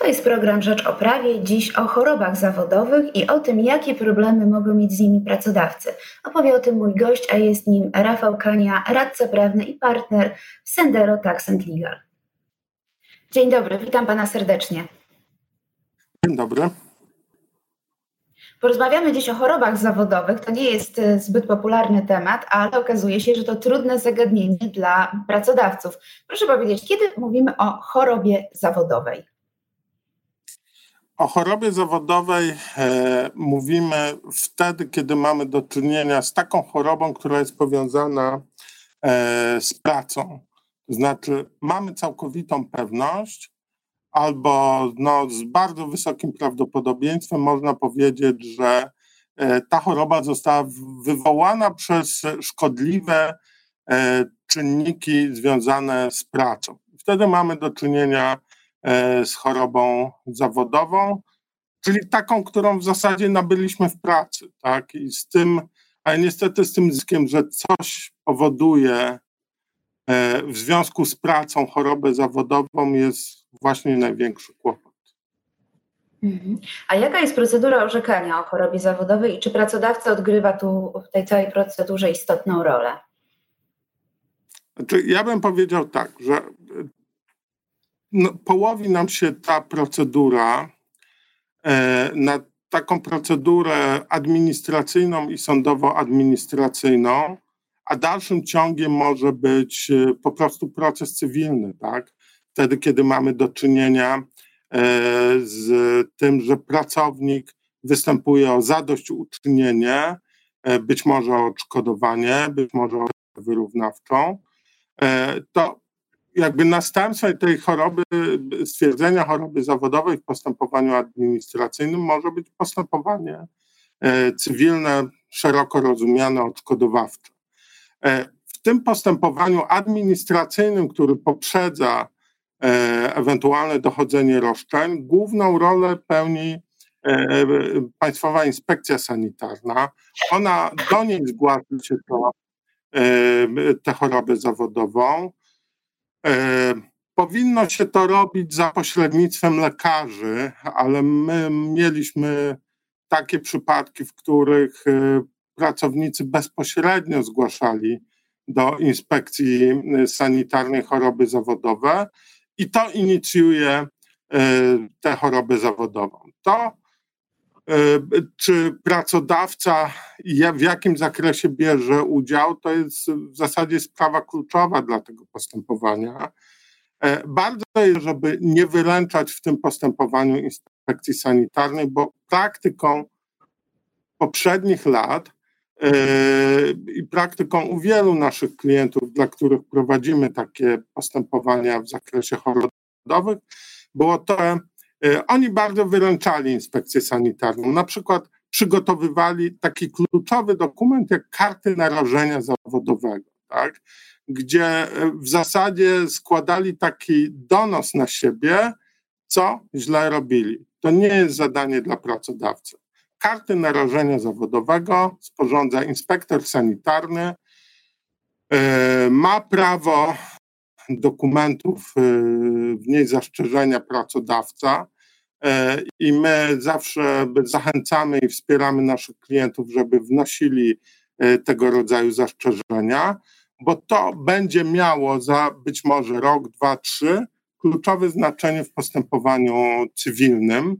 To jest program Rzecz o Prawie, dziś o chorobach zawodowych i o tym, jakie problemy mogą mieć z nimi pracodawcy. Opowie o tym mój gość, a jest nim Rafał Kania, radca prawny i partner w Sendero Tax and Legal. Dzień dobry, witam pana serdecznie. Dzień dobry. Porozmawiamy dziś o chorobach zawodowych. To nie jest e, zbyt popularny temat, ale okazuje się, że to trudne zagadnienie dla pracodawców. Proszę powiedzieć, kiedy mówimy o chorobie zawodowej? O chorobie zawodowej e, mówimy wtedy, kiedy mamy do czynienia z taką chorobą, która jest powiązana e, z pracą. To znaczy, mamy całkowitą pewność, albo no, z bardzo wysokim prawdopodobieństwem można powiedzieć, że e, ta choroba została wywołana przez szkodliwe czynniki związane z pracą. Wtedy mamy do czynienia e, z chorobą zawodową, czyli taką, którą w zasadzie nabyliśmy w pracy, tak? I z tym, ale niestety z tym zyskiem, że coś powoduje w związku z pracą chorobę zawodową jest właśnie największy kłopot. Mhm. A jaka jest procedura orzekania o chorobie zawodowej i czy pracodawca odgrywa tu w tej całej procedurze istotną rolę? Znaczy, ja bym powiedział tak, że no, połowi nam się ta procedura e, na taką procedurę administracyjną i sądowo-administracyjną, a dalszym ciągiem może być e, po prostu proces cywilny, tak? wtedy, kiedy mamy do czynienia e, z tym, że pracownik występuje o zadośćuczynienie, e, być może o odszkodowanie, być może o wyrównawczą, to jakby następstwem tej choroby, stwierdzenia choroby zawodowej w postępowaniu administracyjnym może być postępowanie cywilne, szeroko rozumiane, odszkodowawcze. W tym postępowaniu administracyjnym, który poprzedza E, ewentualne dochodzenie roszczeń. Główną rolę pełni e, Państwowa Inspekcja Sanitarna. Ona do niej zgłasza się to, e, tę chorobę zawodową. Powinno się to robić za pośrednictwem lekarzy, ale my mieliśmy takie przypadki, w których pracownicy bezpośrednio zgłaszali do inspekcji sanitarnej choroby zawodowe i to inicjuje e, tę chorobę zawodową. To, e, czy pracodawca w jakim zakresie bierze udział, to jest w zasadzie sprawa kluczowa dla tego postępowania. E, bardzo jest, żeby nie wyręczać w tym postępowaniu inspekcji sanitarnej, bo praktyką poprzednich lat i praktyką u wielu naszych klientów, dla których prowadzimy takie postępowania w zakresie chorobowych, było to, oni bardzo wyręczali inspekcję sanitarną. Na przykład przygotowywali taki kluczowy dokument jak karty narażenia zawodowego, tak? gdzie w zasadzie składali taki donos na siebie, co źle robili. To nie jest zadanie dla pracodawcy karty narażenia zawodowego sporządza inspektor sanitarny. E, ma prawo dokumentów e, w niej zastrzeżenia pracodawca e, i my zawsze zachęcamy i wspieramy naszych klientów, żeby wnosili tego rodzaju zastrzeżenia, bo to będzie miało za być może rok, dwa, trzy kluczowe znaczenie w postępowaniu cywilnym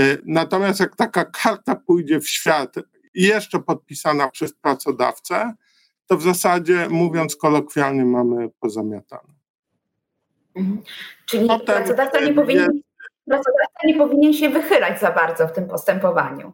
Y, natomiast jak taka karta pójdzie w świat i jeszcze podpisana przez pracodawcę, to w zasadzie, mówiąc kolokwialnie, mamy pozamiatane. Mhm. Czyli Potem pracodawca nie, powinien, pracodawca nie powinien się wychylać za bardzo w tym postępowaniu.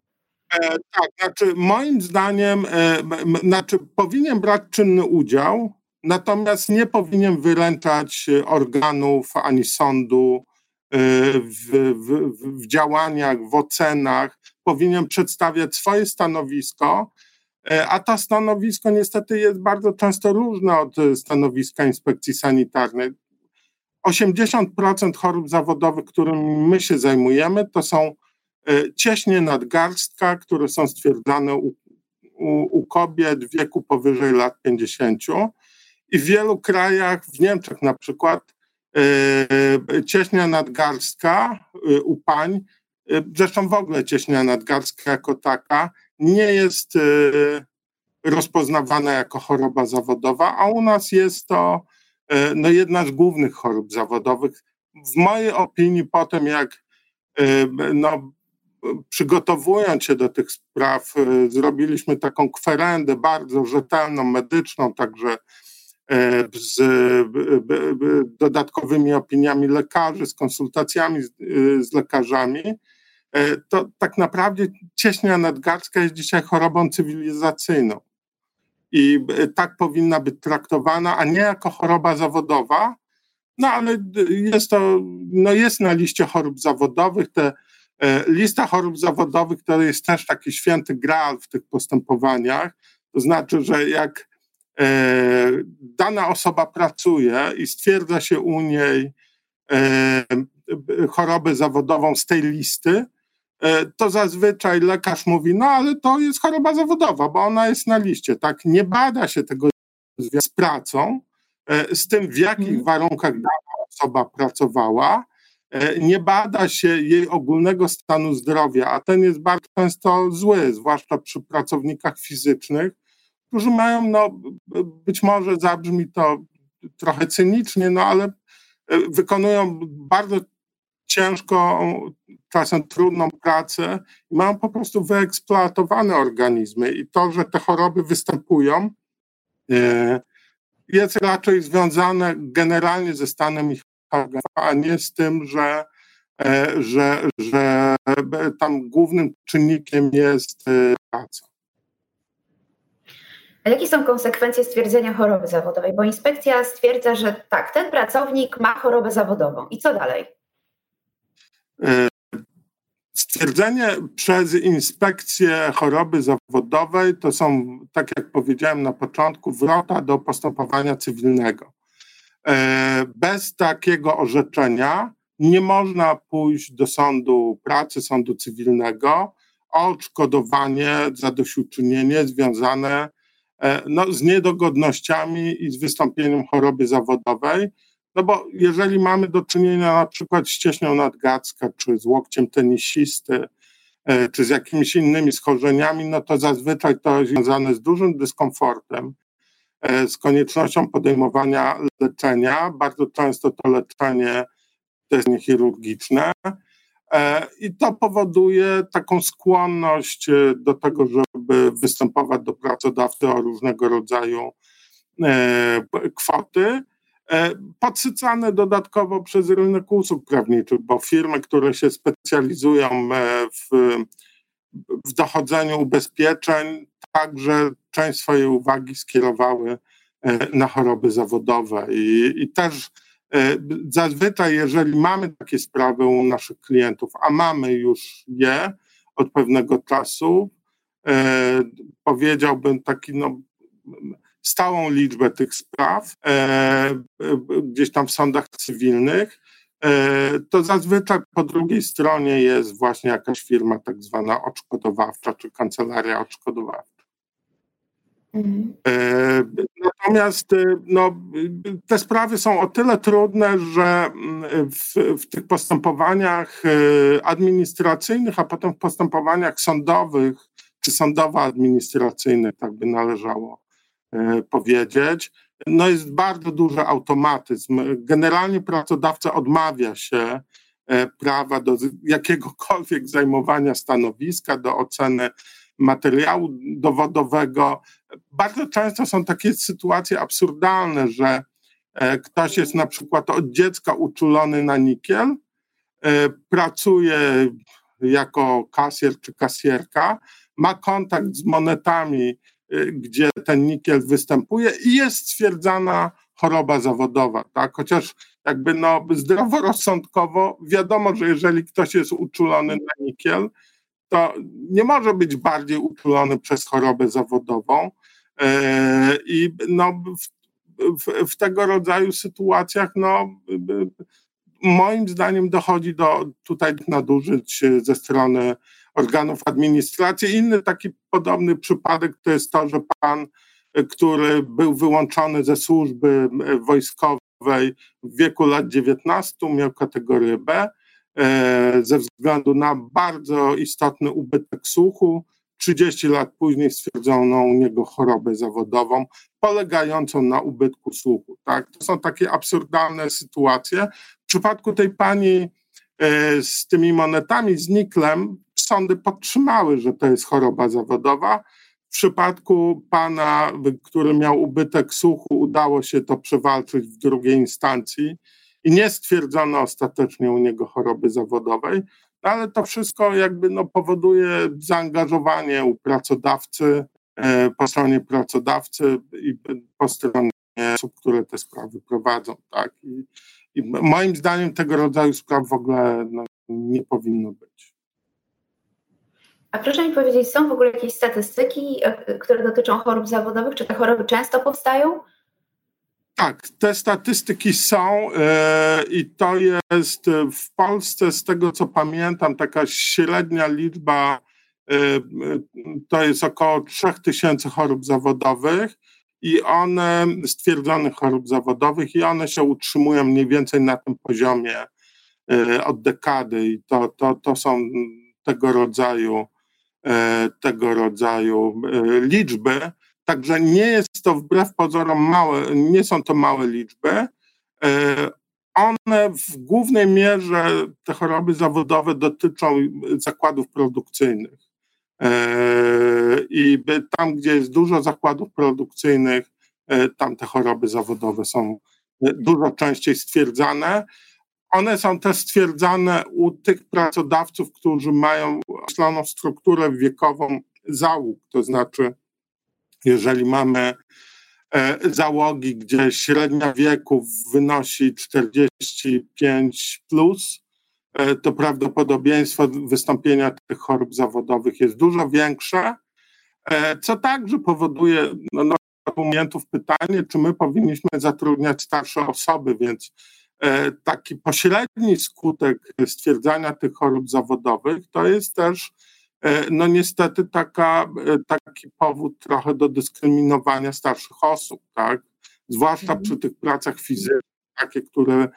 E, tak, znaczy moim zdaniem, e, znaczy powinien brać czynny udział, natomiast nie powinien wyręczać organów ani sądu, w, w, w działaniach, w ocenach, powinien przedstawiać swoje stanowisko, e, a to stanowisko niestety jest bardzo często różne od stanowiska inspekcji sanitarnej. 80% chorób zawodowych, którymi my się zajmujemy, to są e, cieśnie nadgarstka, które są stwierdzane u, u, u kobiet w wieku powyżej lat 50. I w wielu krajach, w Niemczech na przykład, Cieśnia nadgarstka u pań, zresztą w ogóle cieśnia nadgarstka jako taka, nie jest rozpoznawana jako choroba zawodowa, a u nas jest to no, jedna z głównych chorób zawodowych. W mojej opinii, potem jak no, przygotowując się do tych spraw, e, zrobiliśmy taką kwerendę bardzo rzetelną, medyczną, także e, z dodatkowymi opiniami lekarzy, z konsultacjami z, e, z lekarzami, to tak naprawdę cieśnia nadgarstka jest dzisiaj chorobą cywilizacyjną. I tak powinna być traktowana, a nie jako choroba zawodowa. No ale jest to, no jest na liście chorób zawodowych. Te E, lista chorób zawodowych to jest też taki święty graal w tych postępowaniach. To znaczy, że jak e, dana osoba pracuje i stwierdza się u niej e, chorobę zawodową z tej listy, to zazwyczaj lekarz mówi, no ale to jest choroba zawodowa, bo ona jest na liście. Tak, nie bada się tego z pracą, z tym w jakich mhm. warunkach dana osoba pracowała, E, nie bada się jej ogólnego stanu zdrowia, a ten jest bardzo często zły, zwłaszcza przy pracownikach fizycznych, którzy mają, no, być może zabrzmi to trochę cynicznie, no ale e, wykonują bardzo ciężką, czasem trudną pracę i mają po prostu wyeksploatowane organizmy. I to, że te choroby występują, e, jest raczej związane generalnie ze stanem ich a nie z tym, że, e, że, że tam głównym czynnikiem jest e, praca. A jakie są konsekwencje stwierdzenia choroby zawodowej? Bo inspekcja stwierdza, że tak, ten pracownik ma chorobę zawodową. I co dalej? Stwierdzenie przez inspekcję choroby zawodowej to są, tak jak powiedziałem na początku, wrota do postępowania cywilnego. E, bez takiego orzeczenia nie można pójść do sądu pracy, sądu cywilnego o odszkodowanie, zadośćuczynienie związane e, no, z niedogodnościami i z wystąpieniem choroby zawodowej. No bo jeżeli mamy do czynienia na przykład z cieśnią nadgacka, czy z łokciem tenisisty, e, czy z jakimiś innymi schorzeniami, no to zazwyczaj to jest związane z dużym dyskomfortem, E, z koniecznością podejmowania leczenia. Bardzo często to leczenie jest niechirurgiczne. E, I to powoduje taką skłonność do tego, żeby występować do pracodawcy o różnego rodzaju kwoty, podsycane dodatkowo przez rynek usług prawniczych, bo firmy, które się specjalizują w, w dochodzeniu ubezpieczeń, także część swojej uwagi skierowały e, na choroby zawodowe. I, i też e, zazwyczaj, jeżeli mamy takie sprawy u naszych klientów, a mamy już je od pewnego czasu, e, powiedziałbym taki no, stałą liczbę tych spraw gdzieś tam w sądach cywilnych, to zazwyczaj po drugiej stronie jest właśnie jakaś firma tak zwana odszkodowawcza czy kancelaria odszkodowawcza. E, natomiast e, no, te sprawy są o tyle trudne, że mm, w, w, tych postępowaniach e, administracyjnych, a potem w postępowaniach sądowych czy sądowo-administracyjnych, tak by należało powiedzieć, no jest bardzo duży automatyzm. Generalnie pracodawca odmawia się prawa do jakiegokolwiek zajmowania stanowiska, do oceny materiału dowodowego. Bardzo często są takie sytuacje absurdalne, że e, ktoś jest na przykład od dziecka uczulony na nikiel, e, pracuje jako kasjer czy kasjerka, ma kontakt z monetami, e, gdzie ten nikiel występuje i jest stwierdzana choroba zawodowa, tak? Chociaż jakby no zdroworozsądkowo wiadomo, że jeżeli ktoś jest uczulony na nikiel, to nie może być bardziej uczulony przez chorobę zawodową. E, I no, w, w, w tego rodzaju sytuacjach, no, moim zdaniem dochodzi do tutaj nadużyć ze strony organów administracji. Inny taki podobny przypadek to jest to, że pan, który był wyłączony ze służby wojskowej, w wieku lat 19 miał kategorię B e, ze względu na bardzo istotny ubytek słuchu. 30 lat później stwierdzono u niego chorobę zawodową polegającą na ubytku słuchu. Tak? To są takie absurdalne sytuacje. W przypadku tej pani e, z tymi monetami, z niklem, sądy podtrzymały, że to jest choroba zawodowa. W przypadku pana, który miał ubytek słuchu, udało się to przewalczyć w drugiej instancji i nie stwierdzono ostatecznie u niego choroby zawodowej, no ale to wszystko jakby no powoduje zaangażowanie u pracodawcy, e, po stronie pracodawcy i po stronie osób, które te sprawy prowadzą. Tak? I, i moim zdaniem tego rodzaju spraw w ogóle no, nie powinno być. A proszę mi powiedzieć, są w ogóle jakieś statystyki, e, które dotyczą chorób zawodowych? Czy te choroby często powstają? Tak, te statystyki są e, i to jest w Polsce, z tego co pamiętam, taka średnia liczba e, to jest około 3000 chorób zawodowych i one, stwierdzonych chorób zawodowych, i one się utrzymują mniej więcej na tym poziomie od dekady i to, to, to są tego rodzaju E, tego rodzaju e, liczby. Także nie jest to wbrew pozorom małe, nie są to małe liczby. E, one w głównej mierze, te choroby zawodowe dotyczą zakładów produkcyjnych. I tam, gdzie jest dużo zakładów produkcyjnych, tam te choroby zawodowe są dużo częściej stwierdzane. One są też stwierdzane u tych pracodawców, którzy mają określoną strukturę wiekową załóg, to znaczy, jeżeli mamy e, załogi, gdzie średnia wieku wynosi 45 plus, e, to prawdopodobieństwo wystąpienia tych chorób zawodowych jest dużo większe, e, co także powoduje no, no, pytanie, czy my powinniśmy zatrudniać starsze osoby, więc taki pośredni skutek stwierdzania tych chorób zawodowych to jest też e, no niestety taka, e, taki powód trochę do dyskryminowania starszych osób, tak? Zwłaszcza mhm. przy tych pracach fizycznych, takie, które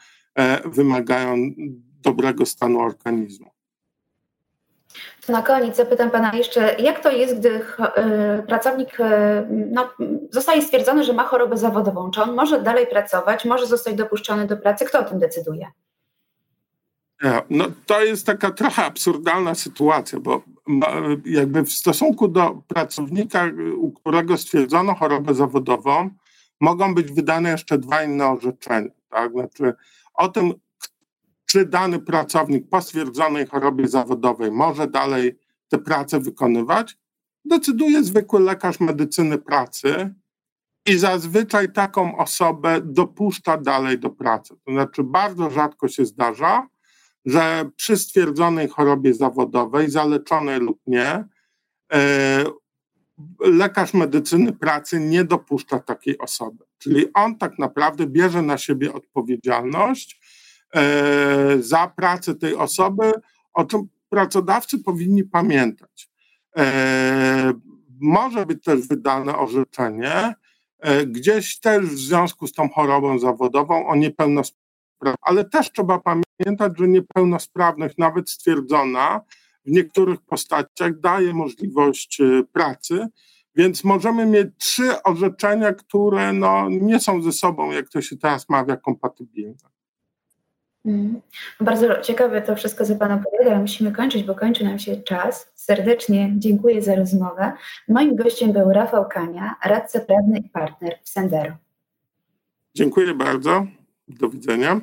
wymagają dobrego stanu organizmu. To na koniec zapytam Pana jeszcze, jak to jest, gdy e, pracownik e, no, zostaje stwierdzony, że ma chorobę zawodową? Czy on może dalej pracować, może zostać dopuszczony do pracy? Kto o tym decyduje? No, to jest taka trochę absurdalna sytuacja, bo jakby w stosunku do pracownika, u którego stwierdzono chorobę zawodową, mogą być wydane jeszcze dwa inne orzeczenia. Tak? Znaczy, o tym, czy dany pracownik po stwierdzonej chorobie zawodowej może dalej tę pracę wykonywać, decyduje zwykły lekarz medycyny pracy i zazwyczaj taką osobę dopuszcza dalej do pracy. To znaczy, bardzo rzadko się zdarza, że przy stwierdzonej chorobie zawodowej, zaleczonej lub nie, e, lekarz medycyny pracy nie dopuszcza takiej osoby. Czyli on tak naprawdę bierze na siebie odpowiedzialność za pracę tej osoby, o czym pracodawcy powinni pamiętać. E, może być też wydane orzeczenie, e, gdzieś też w związku z tą chorobą zawodową o niepełnosprawności, ale też trzeba pamiętać, że niepełnosprawność, nawet stwierdzona, w niektórych postaciach daje możliwość pracy, więc możemy mieć trzy orzeczenia, które no, nie są ze sobą, jak to się teraz mawia, kompatybilne. Mm. Bardzo ciekawe to wszystko, co Pan opowiada, ale musimy kończyć, bo kończy nam się czas. Serdecznie dziękuję za rozmowę. Moim gościem był Rafał Kania, radca prawny i partner w Sendero. Dziękuję bardzo. Do widzenia.